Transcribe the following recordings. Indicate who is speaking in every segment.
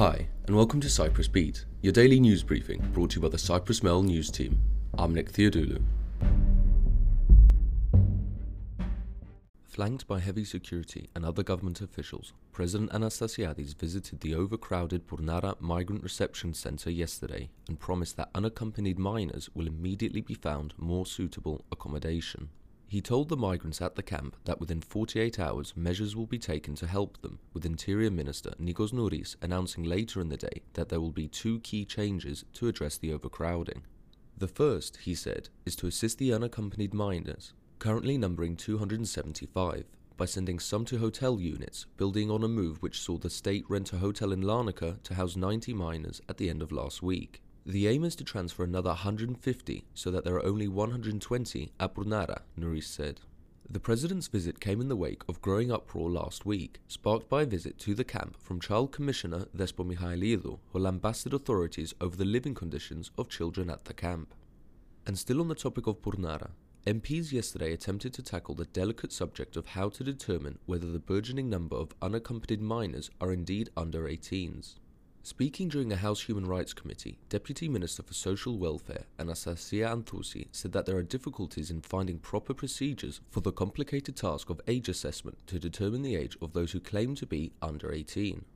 Speaker 1: Hi, and welcome to Cyprus Beat, your daily news briefing brought to you by the Cyprus Mail news team. I'm Nick Theodoulou. Flanked by heavy security and other government officials, President Anastasiadis visited the overcrowded Pournara Migrant Reception Centre yesterday and promised that unaccompanied minors will immediately be found more suitable accommodation. He told the migrants at the camp that within 48 hours measures will be taken to help them, with Interior Minister Nikos Nouris announcing later in the day that there will be two key changes to address the overcrowding. The first, he said, is to assist the unaccompanied minors, currently numbering 275, by sending some to hotel units, building on a move which saw the state rent a hotel in Larnaca to house 90 minors at the end of last week. The aim is to transfer another 150 so that there are only 120 at Pournara, Nouris said. The president's visit came in the wake of growing uproar last week, sparked by a visit to the camp from Child Commissioner Despo Michailidou, who lambasted authorities over the living conditions of children at the camp. And still on the topic of Pournara, MPs yesterday attempted to tackle the delicate subject of how to determine whether the burgeoning number of unaccompanied minors are indeed under 18s. Speaking during a House Human Rights Committee, Deputy Minister for Social Welfare Anastasia Anthousi said that there are difficulties in finding proper procedures for the complicated task of age assessment to determine the age of those who claim to be under 18.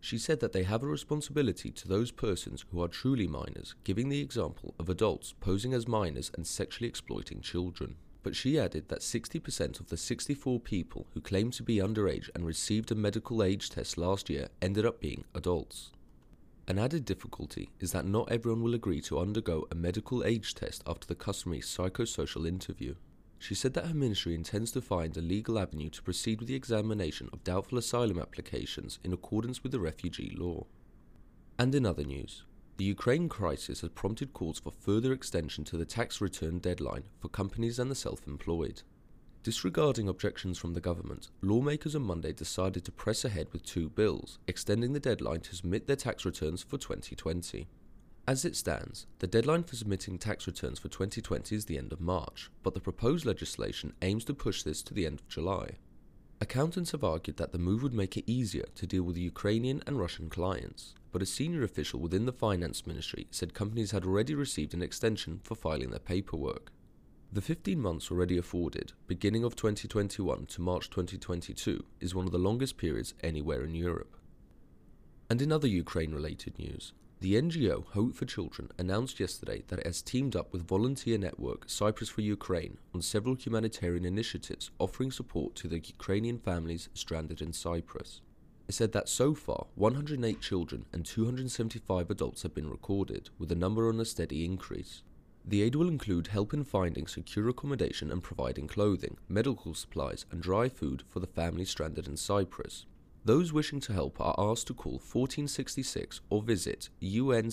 Speaker 1: She said that they have a responsibility to those persons who are truly minors, giving the example of adults posing as minors and sexually exploiting children. But she added that 60% of the 64 people who claimed to be underage and received a medical age test last year ended up being adults. An added difficulty is that not everyone will agree to undergo a medical age test after the customary psychosocial interview. She said that her ministry intends to find a legal avenue to proceed with the examination of doubtful asylum applications in accordance with the refugee law. And in other news, the Ukraine crisis has prompted calls for further extension to the tax return deadline for companies and the self employed. Disregarding objections from the government, lawmakers on Monday decided to press ahead with two bills, extending the deadline to submit their tax returns for 2020. As it stands, the deadline for submitting tax returns for 2020 is the end of March, but the proposed legislation aims to push this to the end of July. Accountants have argued that the move would make it easier to deal with Ukrainian and Russian clients, but a senior official within the finance ministry said companies had already received an extension for filing their paperwork. The 15 months already afforded, beginning of 2021 to March 2022, is one of the longest periods anywhere in Europe. And in other Ukraine related news, the NGO Hope for Children announced yesterday that it has teamed up with volunteer network Cyprus for Ukraine on several humanitarian initiatives offering support to the Ukrainian families stranded in Cyprus. It said that so far, 108 children and 275 adults have been recorded, with the number on a steady increase. The aid will include help in finding secure accommodation and providing clothing, medical supplies, and dry food for the family stranded in Cyprus. Those wishing to help are asked to call 1466 or visit uncrcpc.org.cy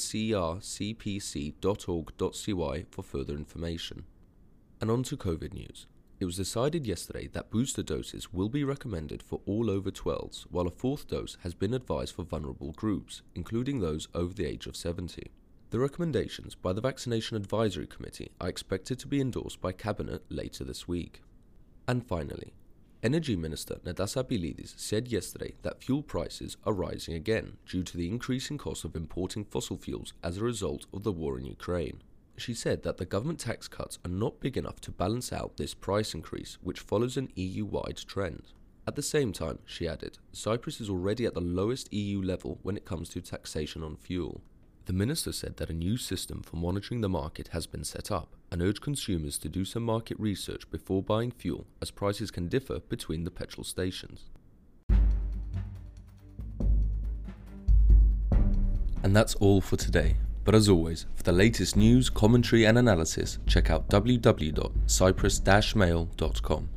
Speaker 1: for further information. And on to COVID news. It was decided yesterday that booster doses will be recommended for all over 12s, while a fourth dose has been advised for vulnerable groups, including those over the age of 70. The recommendations by the Vaccination Advisory Committee are expected to be endorsed by Cabinet later this week. And finally, Energy Minister Natasa Pilides said yesterday that fuel prices are rising again due to the increasing cost of importing fossil fuels as a result of the war in Ukraine. She said that the government tax cuts are not big enough to balance out this price increase, which follows an EU wide trend. At the same time, she added, Cyprus is already at the lowest EU level when it comes to taxation on fuel, the minister said that a new system for monitoring the market has been set up and urged consumers to do some market research before buying fuel as prices can differ between the petrol stations. And that's all for today. But as always, for the latest news, commentary, and analysis, check out www.cyprus-mail.com.